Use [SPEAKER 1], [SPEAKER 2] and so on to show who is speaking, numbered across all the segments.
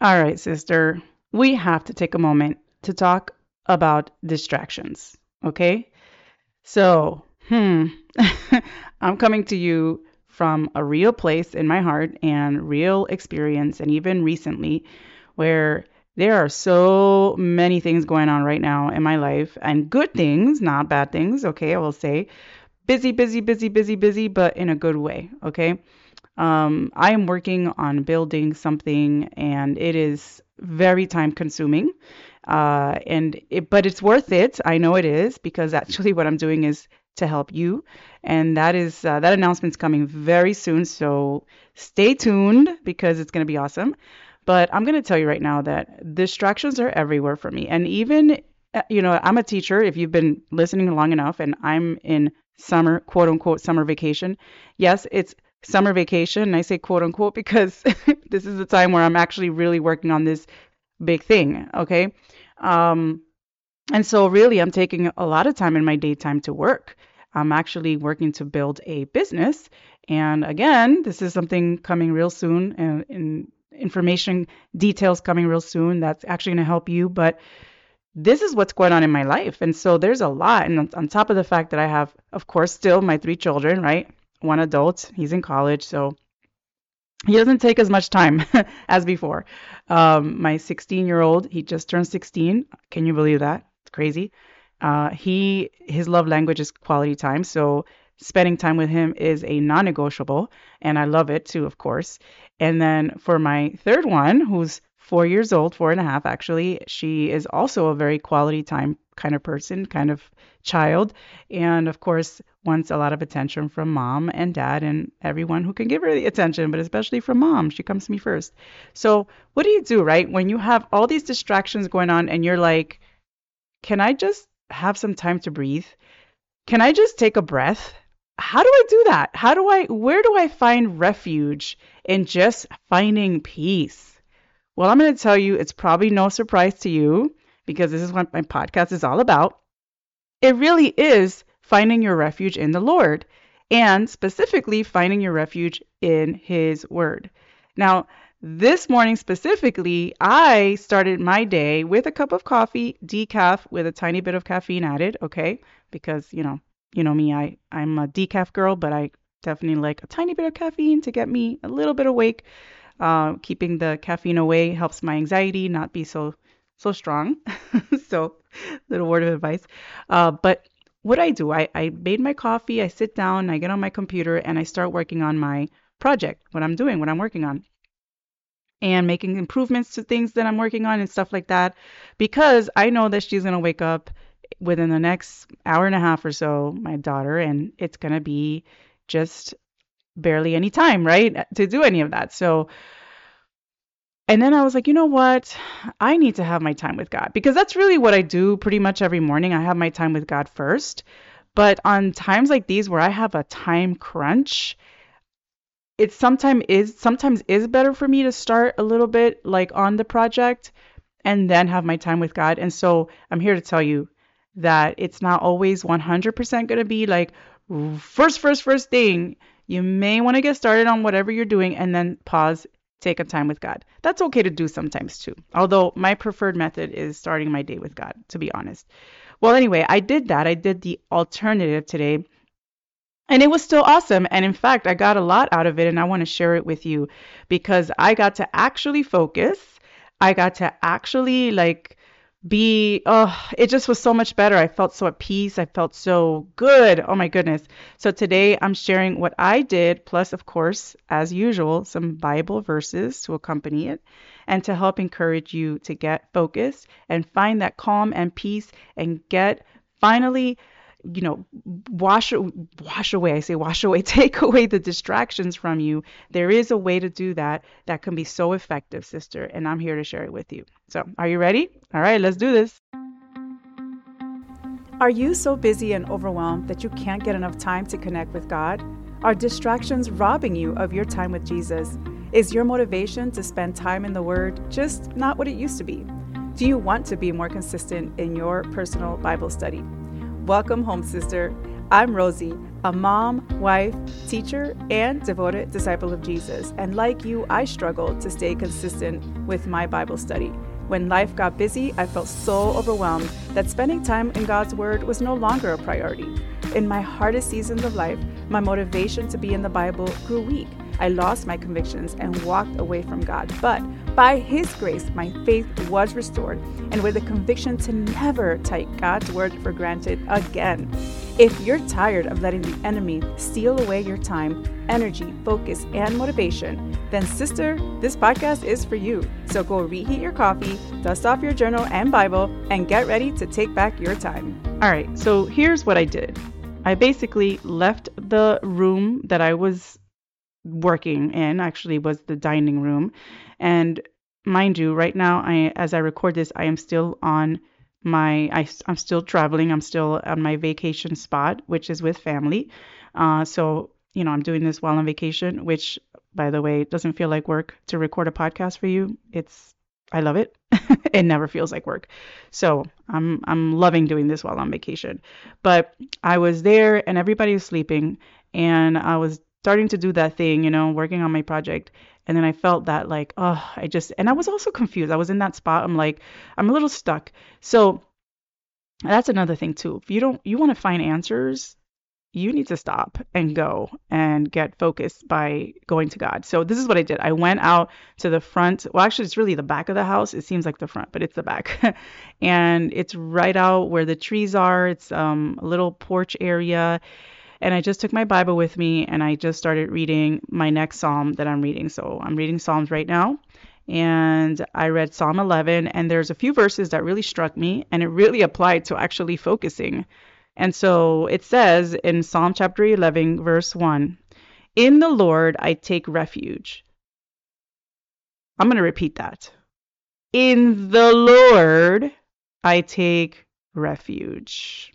[SPEAKER 1] All right, sister, we have to take a moment to talk about distractions, okay? So, hmm, I'm coming to you from a real place in my heart and real experience, and even recently, where there are so many things going on right now in my life, and good things, not bad things, okay? I will say busy, busy, busy, busy, busy, but in a good way, okay? Um, I am working on building something, and it is very time consuming. Uh, and it, but it's worth it. I know it is because actually what I'm doing is to help you, and that is uh, that announcement's coming very soon. So stay tuned because it's going to be awesome. But I'm going to tell you right now that distractions are everywhere for me, and even uh, you know I'm a teacher. If you've been listening long enough, and I'm in summer quote unquote summer vacation. Yes, it's summer vacation. And I say quote unquote because this is the time where I'm actually really working on this big thing. Okay. Um, and so, really, I'm taking a lot of time in my daytime to work. I'm actually working to build a business. And again, this is something coming real soon and, and information details coming real soon that's actually going to help you. But this is what's going on in my life. And so there's a lot. And on top of the fact that I have, of course, still my three children, right? One adult, he's in college. So he doesn't take as much time as before. Um, my 16 year old, he just turned 16. Can you believe that? It's crazy. Uh, he his love language is quality time, so spending time with him is a non-negotiable, and I love it too, of course. And then for my third one, who's four years old, four and a half actually. She is also a very quality time kind of person, kind of child, and of course wants a lot of attention from mom and dad and everyone who can give her the attention, but especially from mom. She comes to me first. So, what do you do, right? When you have all these distractions going on and you're like, can I just have some time to breathe? Can I just take a breath? How do I do that? How do I, where do I find refuge in just finding peace? Well, I'm going to tell you, it's probably no surprise to you because this is what my podcast is all about. It really is finding your refuge in the Lord and specifically finding your refuge in His Word. Now, this morning specifically, I started my day with a cup of coffee, decaf with a tiny bit of caffeine added, okay? Because, you know, you know me, I I'm a decaf girl, but I definitely like a tiny bit of caffeine to get me a little bit awake. Uh, keeping the caffeine away helps my anxiety not be so so strong. so, little word of advice. Uh, but what I do, I, I made my coffee, I sit down, I get on my computer, and I start working on my project, what I'm doing, what I'm working on, and making improvements to things that I'm working on and stuff like that, because I know that she's gonna wake up within the next hour and a half or so, my daughter, and it's gonna be just barely any time, right, to do any of that. So, and then I was like, you know what? I need to have my time with God because that's really what I do pretty much every morning. I have my time with God first. But on times like these where I have a time crunch, it sometimes is sometimes is better for me to start a little bit like on the project and then have my time with God. And so I'm here to tell you that it's not always 100% going to be like first first first thing you may want to get started on whatever you're doing and then pause, take a time with God. That's okay to do sometimes too. Although my preferred method is starting my day with God, to be honest. Well, anyway, I did that. I did the alternative today. And it was still awesome. And in fact, I got a lot out of it and I want to share it with you because I got to actually focus. I got to actually like be oh it just was so much better. I felt so at peace. I felt so good. Oh my goodness. So today i'm sharing what i did plus of course as usual some bible verses to accompany it and to help encourage you to get focused and find that calm and peace and get finally you know, wash wash away. I say wash away, take away the distractions from you. There is a way to do that that can be so effective, sister, and I'm here to share it with you. So, are you ready? All right, let's do this. Are you so busy and overwhelmed that you can't get enough time to connect with God? Are distractions robbing you of your time with Jesus? Is your motivation to spend time in the Word just not what it used to be? Do you want to be more consistent in your personal Bible study? Welcome home, sister.
[SPEAKER 2] I'm Rosie, a mom, wife, teacher, and devoted disciple of Jesus. And like you, I struggled to stay consistent with my Bible study. When life got busy, I felt so overwhelmed that spending time in God's Word was no longer a priority. In my hardest seasons of life, my motivation to be in the Bible grew weak. I lost my convictions and walked away from God. But by His grace, my faith was restored, and with a conviction to never take God's word for granted again. If you're tired of letting the enemy steal away your time, energy, focus, and motivation, then, sister, this podcast is for you. So go reheat your coffee, dust off your journal and Bible, and get ready to take back your time.
[SPEAKER 1] All right, so here's what I did I basically left the room that I was working in actually was the dining room and mind you right now i as i record this i am still on my I, i'm still traveling. I'm still on my vacation spot which is with family. Uh, so you know i'm doing this while on vacation which by the way doesn't feel like work to record a podcast for you. It's i love it. It never feels like work. So i'm i'm loving doing this while on vacation. But i was there and everybody was sleeping and i was starting to do that thing, you know, working on my project. And then I felt that like, oh, I just, and I was also confused. I was in that spot. I'm like, I'm a little stuck. So that's another thing too. If you don't, you want to find answers, you need to stop and go and get focused by going to God. So this is what I did. I went out to the front. Well, actually, it's really the back of the house. It seems like the front, but it's the back. and it's right out where the trees are. It's um, a little porch area and I just took my Bible with me and I just started reading my next psalm that I'm reading. So I'm reading Psalms right now. And I read Psalm 11, and there's a few verses that really struck me, and it really applied to actually focusing. And so it says in Psalm chapter 11, verse 1 In the Lord I take refuge. I'm going to repeat that. In the Lord I take refuge.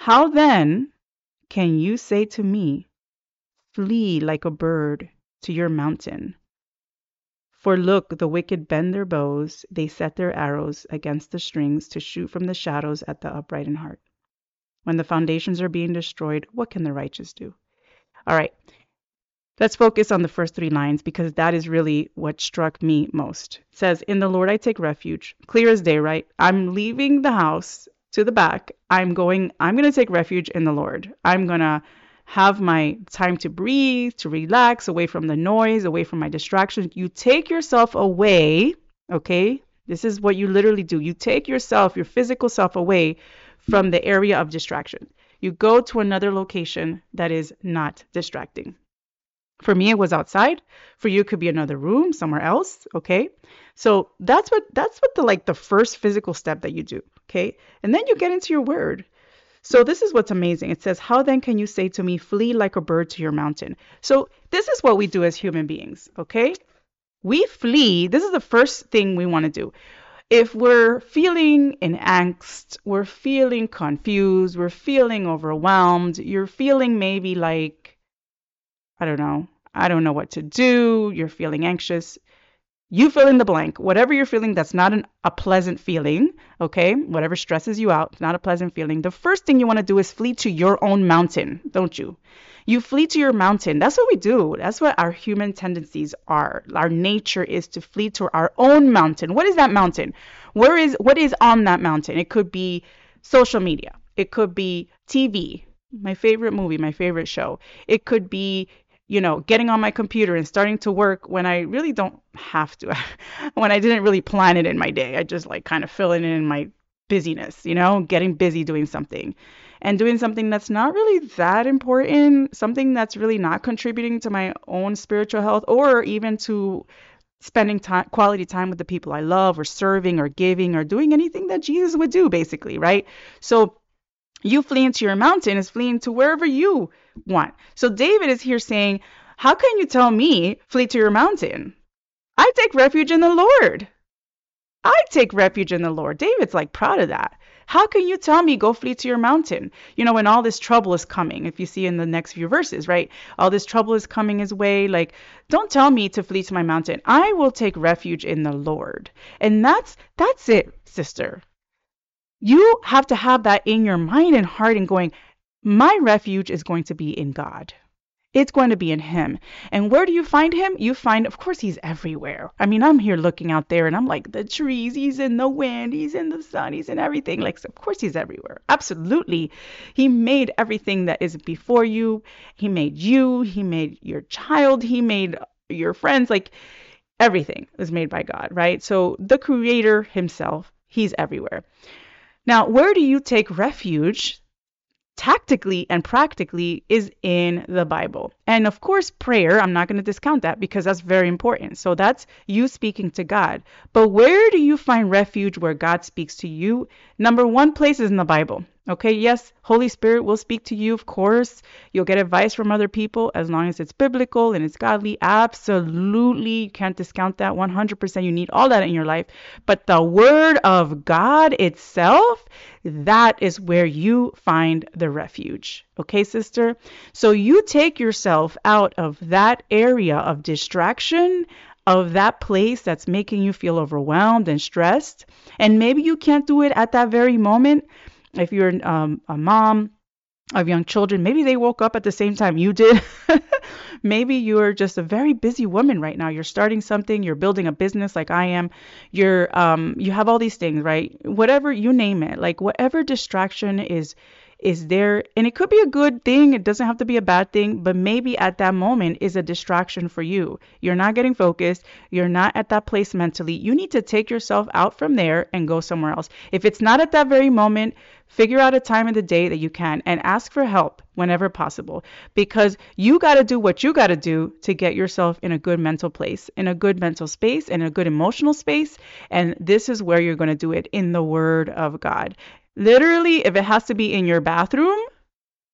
[SPEAKER 1] How then can you say to me, Flee like a bird to your mountain? For look, the wicked bend their bows, they set their arrows against the strings to shoot from the shadows at the upright in heart. When the foundations are being destroyed, what can the righteous do? All right, let's focus on the first three lines because that is really what struck me most. It says, In the Lord I take refuge. Clear as day, right? I'm leaving the house to the back. I'm going, I'm going to take refuge in the Lord. I'm going to have my time to breathe, to relax, away from the noise, away from my distractions. You take yourself away, okay? This is what you literally do. You take yourself, your physical self, away from the area of distraction. You go to another location that is not distracting. For me, it was outside. For you, it could be another room somewhere else. Okay. So that's what that's what the like the first physical step that you do. Okay. And then you get into your word. So this is what's amazing. It says, How then can you say to me, flee like a bird to your mountain? So this is what we do as human beings. Okay. We flee. This is the first thing we want to do. If we're feeling in angst, we're feeling confused, we're feeling overwhelmed, you're feeling maybe like I don't know. I don't know what to do. You're feeling anxious. You fill in the blank. Whatever you're feeling that's not an, a pleasant feeling, okay? Whatever stresses you out, not a pleasant feeling. The first thing you want to do is flee to your own mountain, don't you? You flee to your mountain. That's what we do. That's what our human tendencies are. Our nature is to flee to our own mountain. What is that mountain? Where is what is on that mountain? It could be social media. It could be TV, my favorite movie, my favorite show. It could be you know, getting on my computer and starting to work when I really don't have to, when I didn't really plan it in my day. I just like kind of fill it in my busyness, you know, getting busy doing something and doing something that's not really that important, something that's really not contributing to my own spiritual health or even to spending time quality time with the people I love or serving or giving or doing anything that Jesus would do basically, right? So you fleeing to your mountain is fleeing to wherever you want. So David is here saying, How can you tell me, flee to your mountain? I take refuge in the Lord. I take refuge in the Lord. David's like proud of that. How can you tell me go flee to your mountain? You know, when all this trouble is coming, if you see in the next few verses, right? All this trouble is coming his way. Like, don't tell me to flee to my mountain. I will take refuge in the Lord. And that's that's it, sister. You have to have that in your mind and heart and going, my refuge is going to be in God. It's going to be in him. And where do you find him? You find, of course, he's everywhere. I mean, I'm here looking out there and I'm like, the trees, he's in the wind, he's in the sun, he's in everything. Like, of course, he's everywhere. Absolutely. He made everything that is before you. He made you, he made your child, he made your friends. Like, everything was made by God, right? So, the creator himself, he's everywhere. Now, where do you take refuge tactically and practically is in the Bible. And of course, prayer, I'm not going to discount that because that's very important. So that's you speaking to God. But where do you find refuge where God speaks to you? Number one place is in the Bible. Okay, yes, Holy Spirit will speak to you, of course. You'll get advice from other people as long as it's biblical and it's godly. Absolutely, you can't discount that 100%. You need all that in your life. But the Word of God itself, that is where you find the refuge. Okay, sister? So you take yourself out of that area of distraction, of that place that's making you feel overwhelmed and stressed. And maybe you can't do it at that very moment if you're um, a mom of young children, maybe they woke up at the same time you did. maybe you're just a very busy woman right now. You're starting something, you're building a business like I am. You're um you have all these things, right? Whatever you name it, like whatever distraction is is there and it could be a good thing it doesn't have to be a bad thing but maybe at that moment is a distraction for you. You're not getting focused you're not at that place mentally. You need to take yourself out from there and go somewhere else. If it's not at that very moment figure out a time in the day that you can and ask for help whenever possible. Because you got to do what you got to do to get yourself in a good mental place in a good mental space in a good emotional space and this is where you're going to do it in the word of god Literally, if it has to be in your bathroom,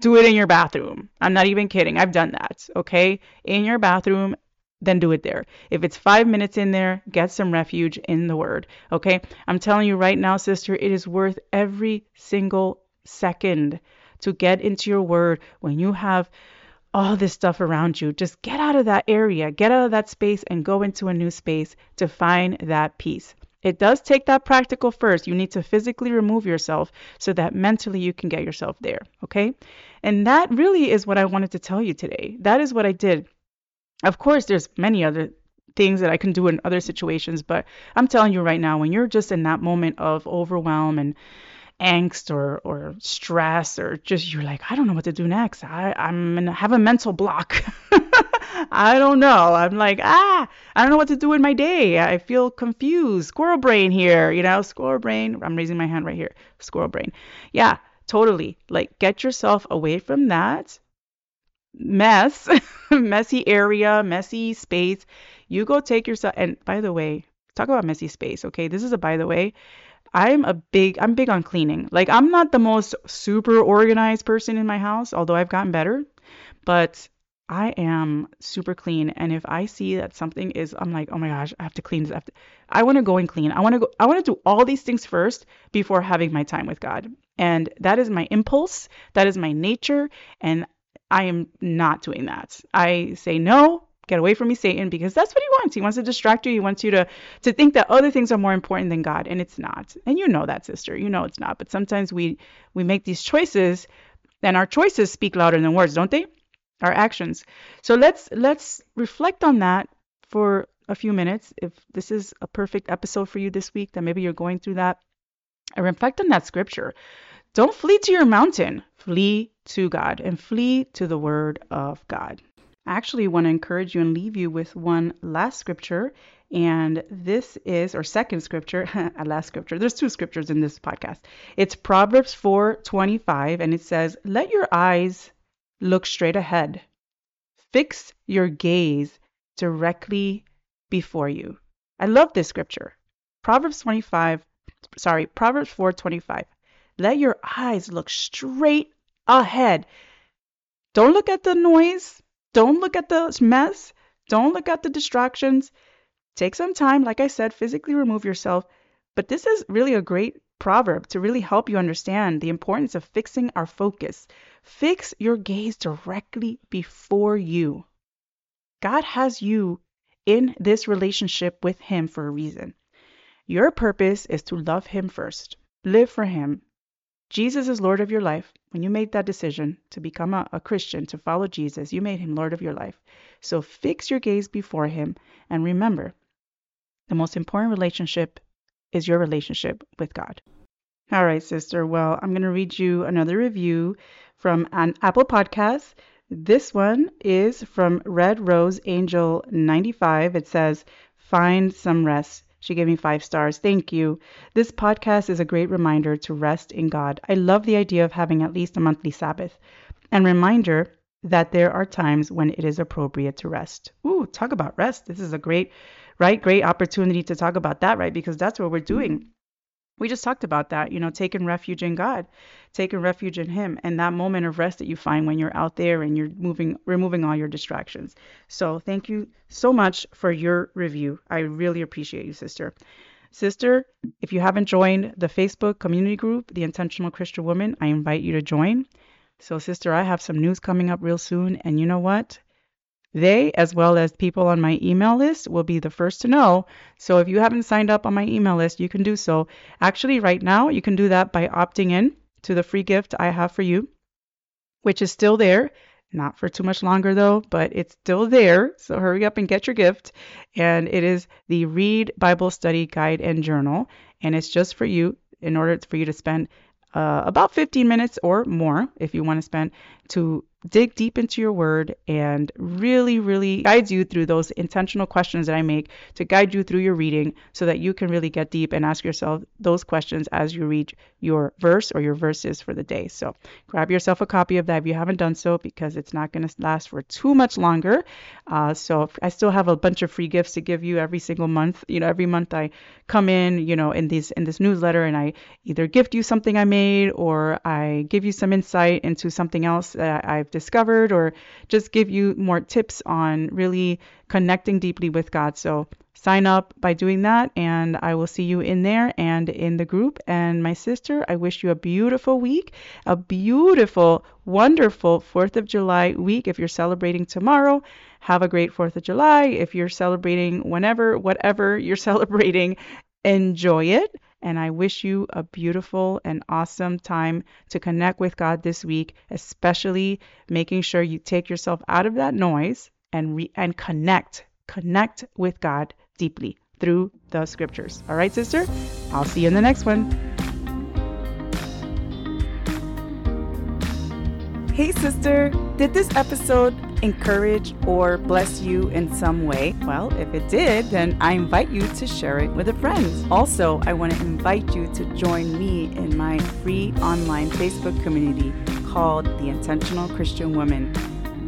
[SPEAKER 1] do it in your bathroom. I'm not even kidding. I've done that. Okay. In your bathroom, then do it there. If it's five minutes in there, get some refuge in the word. Okay. I'm telling you right now, sister, it is worth every single second to get into your word when you have all this stuff around you. Just get out of that area, get out of that space, and go into a new space to find that peace. It does take that practical first. You need to physically remove yourself so that mentally you can get yourself there. Okay. And that really is what I wanted to tell you today. That is what I did. Of course, there's many other things that I can do in other situations, but I'm telling you right now, when you're just in that moment of overwhelm and angst or or stress or just you're like I don't know what to do next. I I'm gonna have a mental block. I don't know. I'm like ah I don't know what to do in my day. I feel confused. Squirrel brain here, you know, squirrel brain. I'm raising my hand right here. Squirrel brain. Yeah, totally. Like get yourself away from that mess, messy area, messy space. You go take yourself and by the way, talk about messy space, okay? This is a by the way. I'm a big I'm big on cleaning. Like I'm not the most super organized person in my house, although I've gotten better, but I am super clean and if I see that something is I'm like, "Oh my gosh, I have to clean this." I, I want to go and clean. I want to go I want to do all these things first before having my time with God. And that is my impulse, that is my nature, and I am not doing that. I say no, Get away from me, Satan, because that's what he wants. He wants to distract you. He wants you to to think that other things are more important than God, and it's not. And you know that, sister. You know it's not. But sometimes we we make these choices, and our choices speak louder than words, don't they? Our actions. So let's let's reflect on that for a few minutes. If this is a perfect episode for you this week, that maybe you're going through that, and reflect on that scripture. Don't flee to your mountain. Flee to God and flee to the word of God. I actually want to encourage you and leave you with one last scripture. And this is, or second scripture, a last scripture. There's two scriptures in this podcast. It's Proverbs 4:25, and it says, "Let your eyes look straight ahead. Fix your gaze directly before you." I love this scripture. Proverbs 25, sorry, Proverbs 4:25. Let your eyes look straight ahead. Don't look at the noise. Don't look at the mess. Don't look at the distractions. Take some time, like I said, physically remove yourself. But this is really a great proverb to really help you understand the importance of fixing our focus. Fix your gaze directly before you. God has you in this relationship with Him for a reason. Your purpose is to love Him first. live for Him. Jesus is Lord of your life. When you made that decision to become a, a Christian, to follow Jesus, you made Him Lord of your life. So fix your gaze before Him and remember the most important relationship is your relationship with God. All right, sister. Well, I'm going to read you another review from an Apple Podcast. This one is from Red Rose Angel 95. It says, Find some rest. She gave me five stars. Thank you. This podcast is a great reminder to rest in God. I love the idea of having at least a monthly Sabbath and reminder that there are times when it is appropriate to rest. Ooh, talk about rest. This is a great, right? Great opportunity to talk about that, right? Because that's what we're doing mm-hmm. we just talked about that, you know, taking refuge in God, taking refuge in Him, and that moment of rest that you find when you're out there and you're moving, removing all your distractions. So, thank you so much for your review. I really appreciate you, sister. Sister, if you haven't joined the Facebook community group, The Intentional Christian Woman, I invite you to join. So, sister, I have some news coming up real soon, and you know what? They, as well as people on my email list, will be the first to know. So if you haven't signed up on my email list, you can do so. Actually, right now, you can do that by opting in to the free gift I have for you, which is still there. Not for too much longer though, but it's still there. So hurry up and get your gift. And it is the Read Bible Study Guide and Journal. And it's just for you in order for you to spend uh, about 15 minutes or more if you want to spend to dig deep into your word and really, really guides you through those intentional questions that I make to guide you through your reading so that you can really get deep and ask yourself those questions as you read your verse or your verses for the day. So grab yourself a copy of that if you haven't done so because it's not going to last for too much longer. Uh, so I still have a bunch of free gifts to give you every single month. You know, every month I come in, you know, in these in this newsletter and I either gift you something I made or I give you some insight into something else that I've discovered or just give you more tips on really connecting deeply with God. So sign up by doing that, and I will see you in there and in the group. And my sister, I wish you a beautiful week, a beautiful, wonderful 4th of July week. If you're celebrating tomorrow, have a great 4th of July. If you're celebrating whenever, whatever you're celebrating, enjoy it. And I wish you a beautiful and awesome time to connect with God this week, especially making sure you take yourself out of that noise and re- and connect, connect with God deeply through the scriptures. All right, sister? I'll see you in the next one.
[SPEAKER 2] Hey, sister, did this episode encourage or bless you in some way? Well, if it did, then I invite you to share it with a friend. Also, I want to invite you to join me in my free online Facebook community called The Intentional Christian Woman.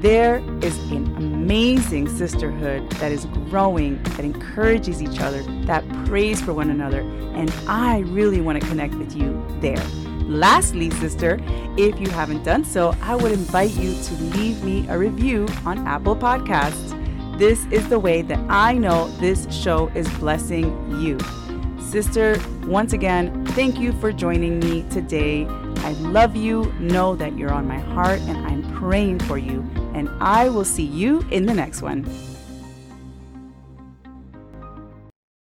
[SPEAKER 2] There is an amazing sisterhood that is growing, that encourages each other, that prays for one another, and I really want to connect with you there. Lastly, sister, if you haven't done so, I would invite you to leave me a review on Apple Podcasts. This is the way that I know this show is blessing you. Sister, once again, thank you for joining me today. I love you. Know that you're on my heart and I'm praying for you. And I will see you in the next one.